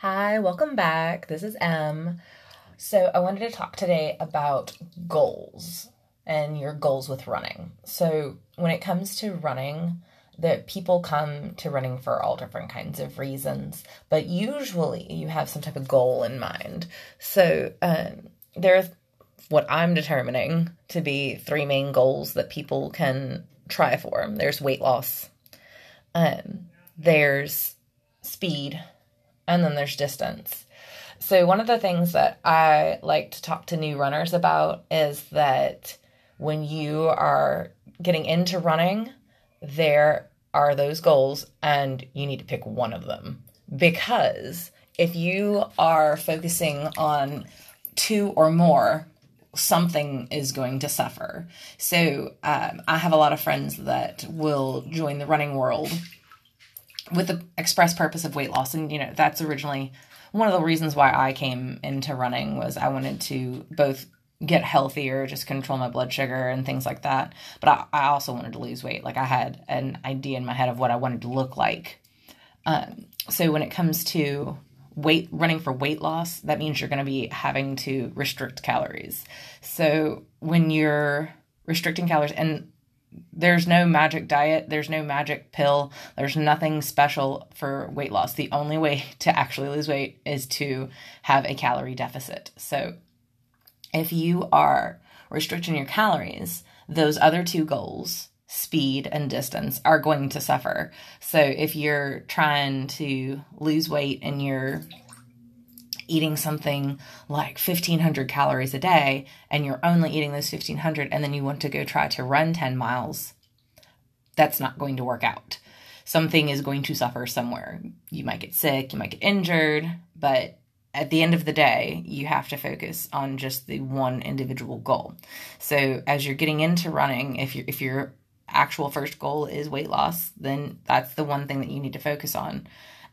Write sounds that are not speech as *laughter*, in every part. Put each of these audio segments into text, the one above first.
Hi, welcome back. This is Em. So, I wanted to talk today about goals and your goals with running. So, when it comes to running, that people come to running for all different kinds of reasons, but usually you have some type of goal in mind. So, um, there's what I'm determining to be three main goals that people can try for. There's weight loss, um, there's speed, and then there's distance. So, one of the things that I like to talk to new runners about is that when you are getting into running, there are those goals, and you need to pick one of them. Because if you are focusing on two or more, something is going to suffer. So, um, I have a lot of friends that will join the running world with the express purpose of weight loss. And, you know, that's originally one of the reasons why I came into running was I wanted to both get healthier, just control my blood sugar and things like that. But I, I also wanted to lose weight. Like I had an idea in my head of what I wanted to look like. Um, so when it comes to weight running for weight loss, that means you're going to be having to restrict calories. So when you're restricting calories and there's no magic diet, there's no magic pill, there's nothing special for weight loss. The only way *laughs* to actually lose weight is to have a calorie deficit. So if you are restricting your calories, those other two goals, speed and distance, are going to suffer. So if you're trying to lose weight and you're eating something like 1500 calories a day and you're only eating those 1500 and then you want to go try to run 10 miles, that's not going to work out. Something is going to suffer somewhere. You might get sick, you might get injured, but at the end of the day, you have to focus on just the one individual goal. So as you're getting into running, if you if your actual first goal is weight loss, then that's the one thing that you need to focus on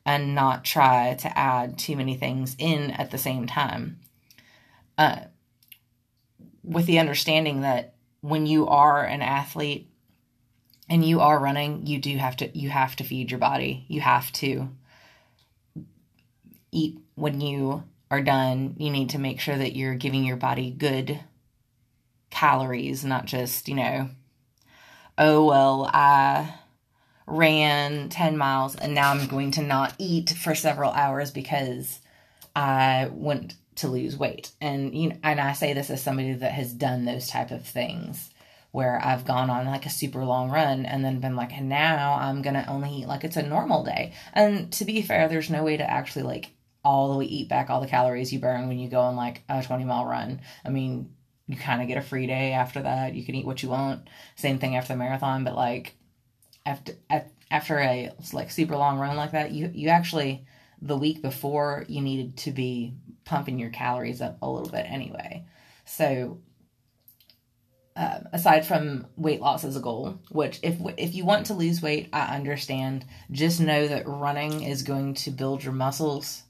and not try to add too many things in at the same time. Uh, with the understanding that when you are an athlete and you are running, you do have to you have to feed your body. You have to eat when you are done. You need to make sure that you're giving your body good calories, not just, you know, oh well, I ran 10 miles and now I'm going to not eat for several hours because I want to lose weight. And you know, and I say this as somebody that has done those type of things where I've gone on like a super long run and then been like, and now I'm gonna only eat like it's a normal day. And to be fair, there's no way to actually like all the way eat back all the calories you burn when you go on like a 20 mile run. I mean, you kind of get a free day after that. You can eat what you want. Same thing after the marathon, but like after after a like super long run like that, you you actually the week before you needed to be pumping your calories up a little bit anyway. So uh, aside from weight loss as a goal, which if if you want to lose weight, I understand. Just know that running is going to build your muscles,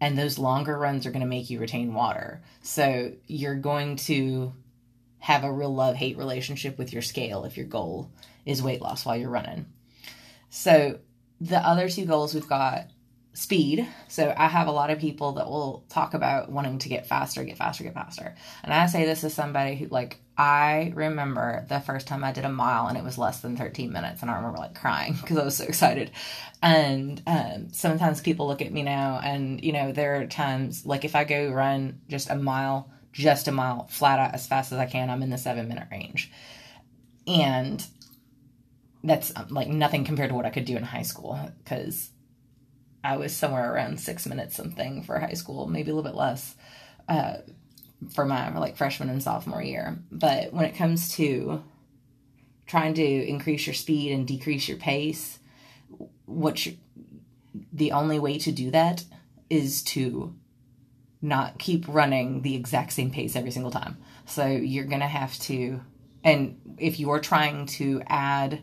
and those longer runs are going to make you retain water. So you're going to have a real love hate relationship with your scale if your goal is weight loss while you're running. So the other two goals we've got speed. So I have a lot of people that will talk about wanting to get faster, get faster, get faster. And I say this as somebody who like I remember the first time I did a mile and it was less than 13 minutes and I remember like crying *laughs* because I was so excited. And um, sometimes people look at me now and you know there are times like if I go run just a mile, just a mile flat out as fast as I can, I'm in the 7 minute range. And that's um, like nothing compared to what I could do in high school because I was somewhere around six minutes something for high school, maybe a little bit less uh, for my like freshman and sophomore year. But when it comes to trying to increase your speed and decrease your pace, what the only way to do that is to not keep running the exact same pace every single time. So you're gonna have to, and if you're trying to add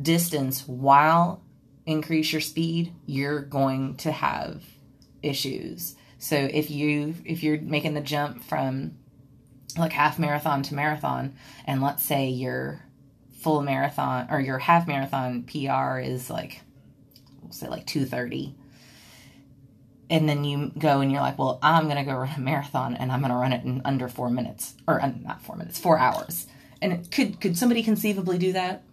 distance while increase your speed, you're going to have issues. So if you if you're making the jump from like half marathon to marathon and let's say your full marathon or your half marathon PR is like we'll say like 230 and then you go and you're like, well, I'm going to go run a marathon and I'm going to run it in under four minutes or uh, not four minutes, four hours. And could could somebody conceivably do that?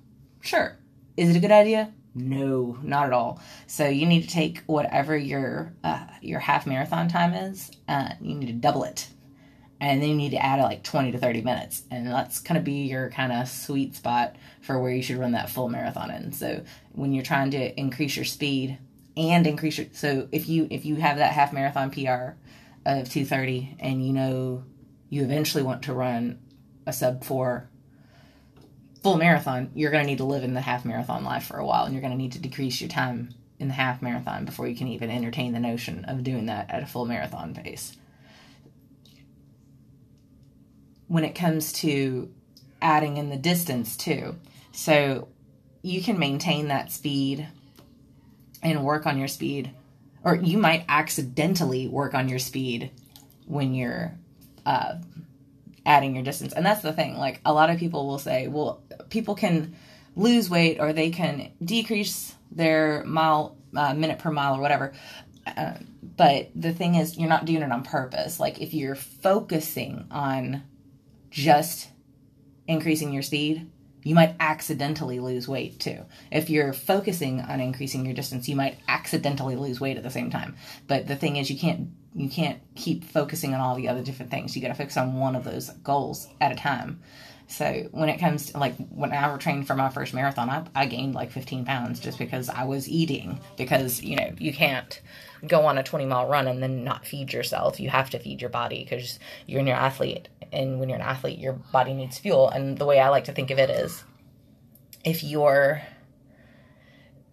Sure. Is it a good idea? No, not at all. So you need to take whatever your uh, your half marathon time is. Uh, you need to double it, and then you need to add like twenty to thirty minutes, and that's kind of be your kind of sweet spot for where you should run that full marathon in. So when you're trying to increase your speed and increase your so if you if you have that half marathon PR of two thirty, and you know you eventually want to run a sub four full marathon, you're going to need to live in the half marathon life for a while and you're going to need to decrease your time in the half marathon before you can even entertain the notion of doing that at a full marathon pace. When it comes to adding in the distance, too, so you can maintain that speed and work on your speed, or you might accidentally work on your speed when you're uh, adding your distance. And that's the thing. Like a lot of people will say, well, people can lose weight or they can decrease their mile uh, minute per mile or whatever. Uh, but the thing is, you're not doing it on purpose. Like if you're focusing on just increasing your speed, you might accidentally lose weight too. If you're focusing on increasing your distance, you might accidentally lose weight at the same time. But the thing is, you can't you can't keep focusing on all the other different things. You got to focus on one of those goals at a time. So when it comes to like when I trained for my first marathon, I, I gained like 15 pounds just because I was eating. Because you know you can't go on a 20 mile run and then not feed yourself. You have to feed your body because you're an athlete, and when you're an athlete, your body needs fuel. And the way I like to think of it is, if you're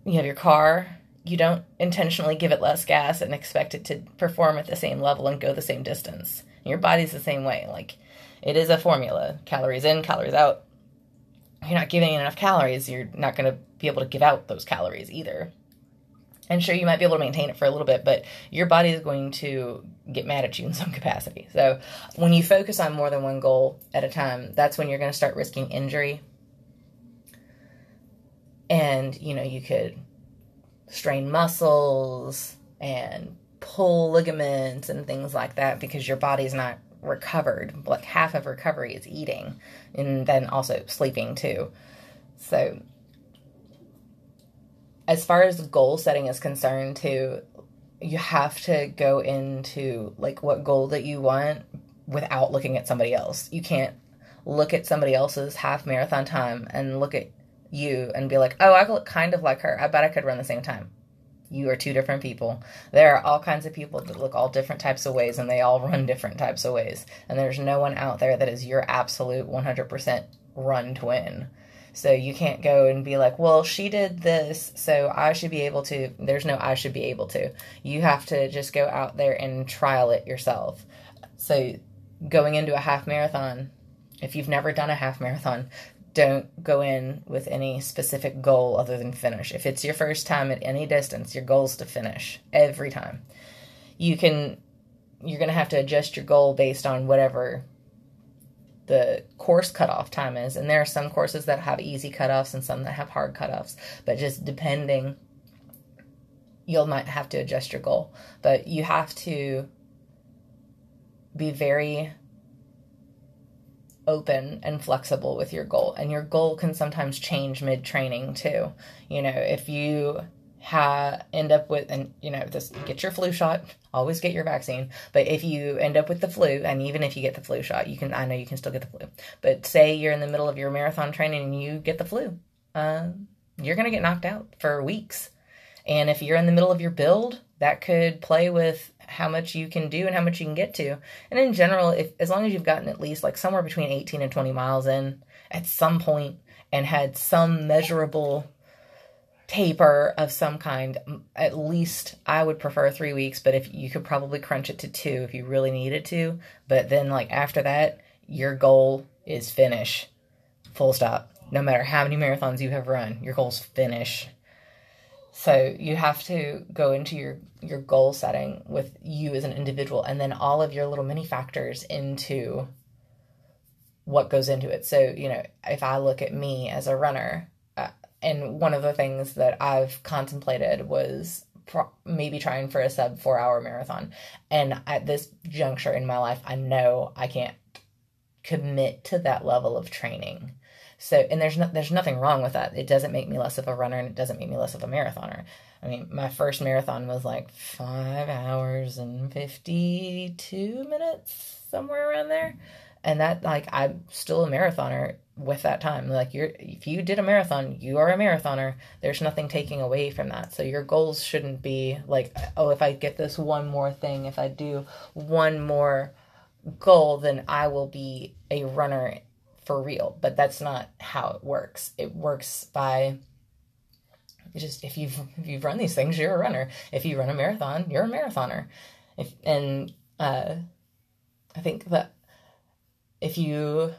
you have your car you don't intentionally give it less gas and expect it to perform at the same level and go the same distance. Your body's the same way. Like it is a formula calories in, calories out. You're not giving enough calories, you're not going to be able to give out those calories either. And sure, you might be able to maintain it for a little bit, but your body is going to get mad at you in some capacity. So, when you focus on more than one goal at a time, that's when you're going to start risking injury. And, you know, you could strain muscles and pull ligaments and things like that because your body's not recovered. Like half of recovery is eating and then also sleeping too. So, as far as goal setting is concerned, too, you have to go into like what goal that you want without looking at somebody else. You can't look at somebody else's half marathon time and look at you and be like, oh, I look kind of like her. I bet I could run the same time. You are two different people. There are all kinds of people that look all different types of ways and they all run different types of ways. And there's no one out there that is your absolute 100% run twin. So you can't go and be like, well, she did this, so I should be able to. There's no I should be able to. You have to just go out there and trial it yourself. So going into a half marathon, if you've never done a half marathon, don't go in with any specific goal other than finish. If it's your first time at any distance, your goal is to finish every time. You can you're going to have to adjust your goal based on whatever the course cutoff time is. And there are some courses that have easy cutoffs and some that have hard cutoffs, but just depending you'll might have to adjust your goal. But you have to be very open and flexible with your goal. And your goal can sometimes change mid training too. You know if you ha- end up with and you know this get your flu shot always get your vaccine. But if you end up with the flu and even if you get the flu shot you can i know you can still get the flu. But say you're in the middle of your marathon training and you get the flu uh, you're going to get knocked out for weeks. And if you're in the middle of your build that could play with how much you can do and how much you can get to. And in general, if as long as you've gotten at least like somewhere between 18 and 20 miles in at some point and had some measurable taper of some kind, at least I would prefer 3 weeks, but if you could probably crunch it to 2 if you really needed to, but then like after that, your goal is finish. Full stop. No matter how many marathons you have run, your goal's finish. So you have to go into your your goal setting with you as an individual and then all of your little mini factors into what goes into it. So, you know, if I look at me as a runner, uh, and one of the things that I've contemplated was pro- maybe trying for a sub four hour marathon. And at this juncture in my life, I know I can't commit to that level of training. So, and there's no, there's nothing wrong with that. It doesn't make me less of a runner, and it doesn't make me less of a marathoner. I mean, my first marathon was like five hours and fifty two minutes, somewhere around there, and that like I'm still a marathoner with that time. Like you're, if you did a marathon, you are a marathoner. There's nothing taking away from that. So your goals shouldn't be like, oh, if I get this one more thing, if I do one more goal, then I will be a runner for real. But that's not how it works. It works by just if you've if you've run these things, you're a runner. If you run a marathon, you're a marathoner. If and uh, I think that if you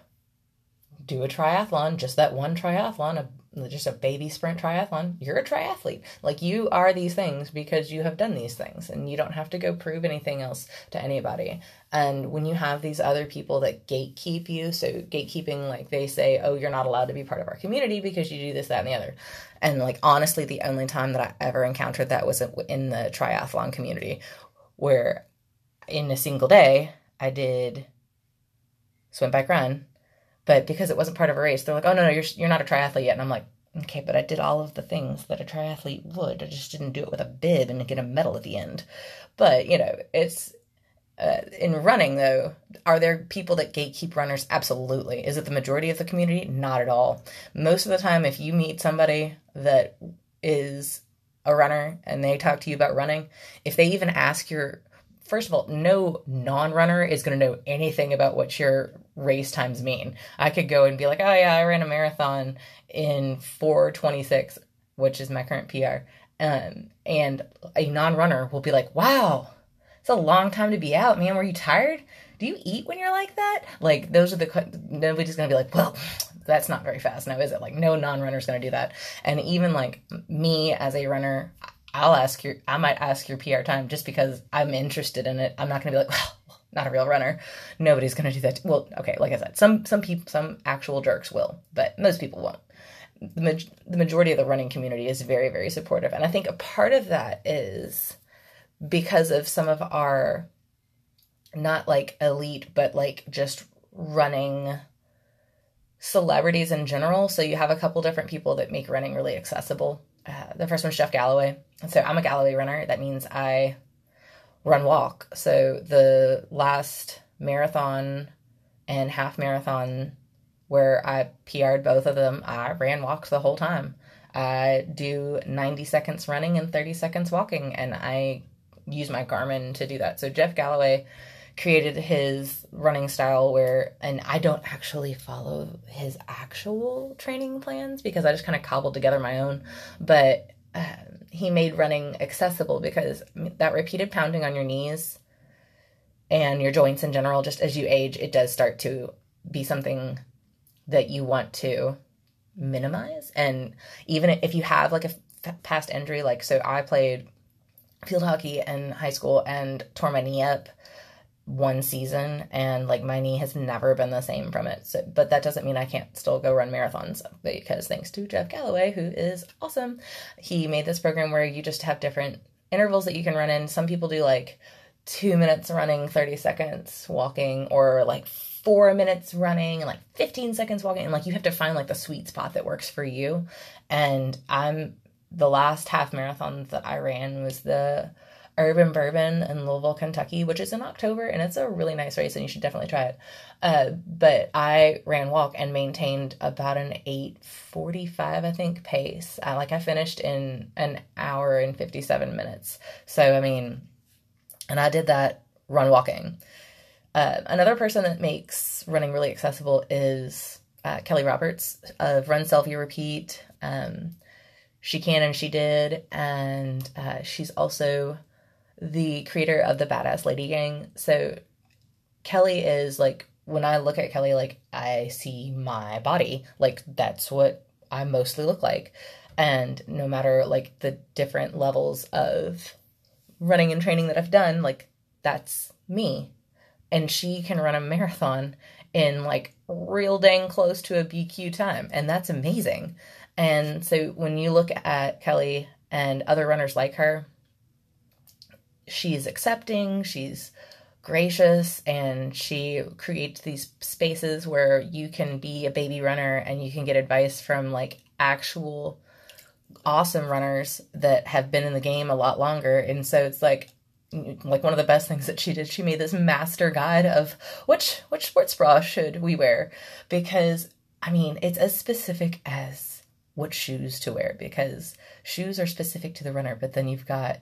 do a triathlon, just that one triathlon, just a baby sprint triathlon, you're a triathlete. Like you are these things because you have done these things and you don't have to go prove anything else to anybody. And when you have these other people that gatekeep you, so gatekeeping, like they say, oh, you're not allowed to be part of our community because you do this, that, and the other. And like honestly, the only time that I ever encountered that was in the triathlon community where in a single day, I did swim, bike, run but because it wasn't part of a race, they're like, "Oh no, no, you're you're not a triathlete yet." And I'm like, "Okay, but I did all of the things that a triathlete would. I just didn't do it with a bib and get a medal at the end." But you know, it's uh, in running though. Are there people that gatekeep runners? Absolutely. Is it the majority of the community? Not at all. Most of the time, if you meet somebody that is a runner and they talk to you about running, if they even ask your first of all, no non runner is going to know anything about what your race times mean. I could go and be like, oh yeah, I ran a marathon in 426, which is my current PR. Um, and a non-runner will be like, wow, it's a long time to be out, man. Were you tired? Do you eat when you're like that? Like those are the nobody's gonna be like, well, that's not very fast now, is it? Like no non runner is gonna do that. And even like me as a runner, I'll ask your, I might ask your PR time just because I'm interested in it. I'm not gonna be like, *laughs* well, not a real runner. Nobody's to do that. Well, okay, like I said, some some people, some actual jerks will, but most people won't. The, ma- the majority of the running community is very very supportive, and I think a part of that is because of some of our not like elite, but like just running celebrities in general. So you have a couple different people that make running really accessible. Uh, the first one's Jeff Galloway. So I'm a Galloway runner. That means I run walk. So the last marathon and half marathon where I PR'd both of them, I ran walks the whole time. I do 90 seconds running and 30 seconds walking, and I use my Garmin to do that. So Jeff Galloway created his running style where, and I don't actually follow his actual training plans because I just kind of cobbled together my own, but um, he made running accessible because that repeated pounding on your knees and your joints in general, just as you age, it does start to be something that you want to minimize. And even if you have like a f- past injury, like so I played field hockey in high school and tore my knee up one season and like my knee has never been the same from it. So, but that doesn't mean I can't still go run marathons because thanks to Jeff Galloway, who is awesome, he made this program where you just have different intervals that you can run in. Some people do like two minutes running, 30 seconds walking, or like four minutes running and like 15 seconds walking. And like you have to find like the sweet spot that works for you. And I'm the last half marathon that I ran was the Urban Bourbon in Louisville, Kentucky, which is in October, and it's a really nice race, and you should definitely try it. Uh, but I ran walk and maintained about an eight forty five, I think, pace. I, like I finished in an hour and fifty seven minutes. So I mean, and I did that run walking. Uh, another person that makes running really accessible is uh, Kelly Roberts of Run Selfie Repeat. Um, she can and she did, and uh, she's also the creator of the Badass Lady Gang. So Kelly is like when I look at Kelly, like I see my body. Like that's what I mostly look like. And no matter like the different levels of running and training that I've done, like that's me. And she can run a marathon in like real dang close to a BQ time. And that's amazing. And so when you look at Kelly and other runners like her, she's accepting, she's gracious, and she creates these spaces where you can be a baby runner and you can get advice from like actual awesome runners that have been in the game a lot longer. And so it's like like one of the best things that she did she made this master guide of which which sports bra should we wear because i mean it's as specific as what shoes to wear because shoes are specific to the runner but then you've got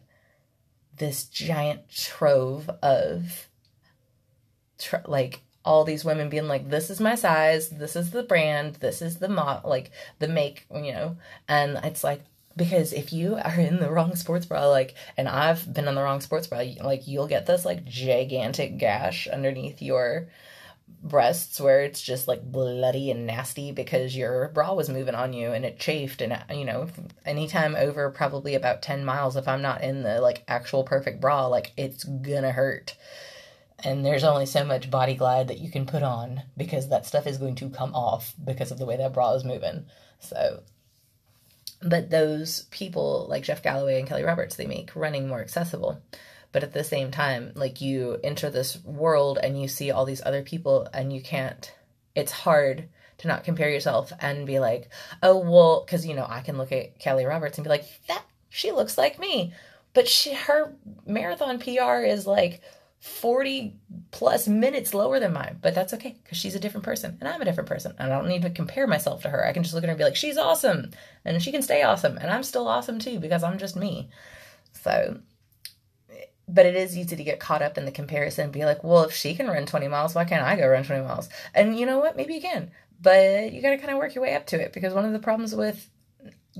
this giant trove of tr- like all these women being like this is my size this is the brand this is the mod like the make you know? And it's like because if you are in the wrong sports bra like and i've been in the wrong sports bra like you'll get this like gigantic gash underneath your breasts where it's just like bloody and nasty because your bra was moving on you and it chafed and uh, you know anytime over probably about 10 miles if i'm not in the like actual perfect bra like it's gonna hurt and there's only so much body glide that you can put on because that stuff is going to come off because of the way that bra is moving so but those people like Jeff Galloway and Kelly Roberts, they make running more accessible. But at the same time, like you enter this world and you see all these other people and you can't, it's hard to not compare yourself and be like, oh, well, because, you know, I can look at Kelly Roberts and be like, that, she looks like me. But she, her marathon PR is like 40 plus minutes lower than mine, but that's okay because she's a different person and I'm a different person. And I don't need to compare myself to her. I can just look at her and be like, she's awesome and she can stay awesome. And I'm still awesome too because I'm just me. So, but it is easy to get caught up in the comparison and be like, well, if she can run 20 miles, why can't I go run 20 miles? And you know what? Maybe you can, but you got to kind of work your way up to it because one of the problems with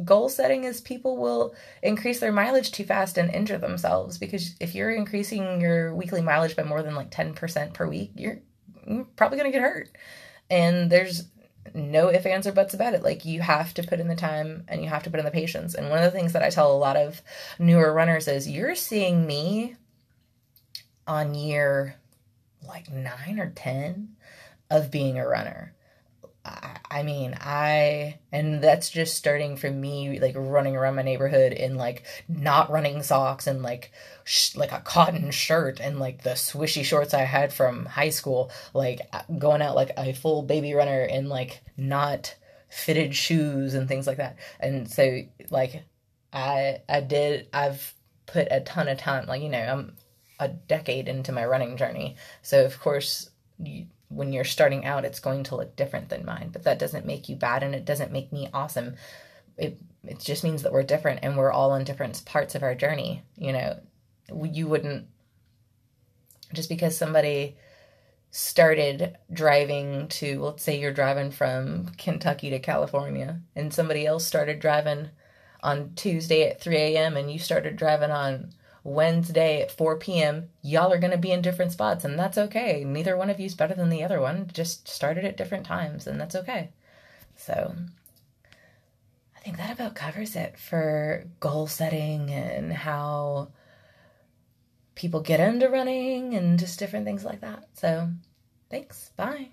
goal setting is people will increase their mileage too fast and injure themselves because if you're increasing your weekly mileage by more than like 10% per week you're, probably going to get hurt and there's no ifs ands or buts about it like you have to put in the time and you have to put in the patience and one of the things that i tell a lot of newer runners is you're seeing me on year like 9 or 10 of being a runner I, mean, I, and that's just starting from me, like running around my neighborhood in like not running socks and like, sh- like a cotton shirt and like the swishy shorts I had from high school, like uh, going out like a full baby runner in like not fitted shoes and things like that. And so, like, I, I did, I've put a ton of time, like, you know, I'm a decade into my running journey. So, of course, you, when you're starting out, it's going to look different than mine. But that doesn't make you bad and it doesn't make me awesome. It it just means that we're different and we're all in different parts of our journey. You know, you wouldn't just because somebody started driving to let's say you're driving from Kentucky to California and somebody else started driving on Tuesday at 3 a.m. and you started driving on Wednesday at 4 p.m., y'all are going to be in different spots, and that's okay. Neither one of you is better than the other one. Just started at different times, and that's okay. So, I think that about covers it for goal setting and how people get into running and just different things like that. So, thanks. Bye.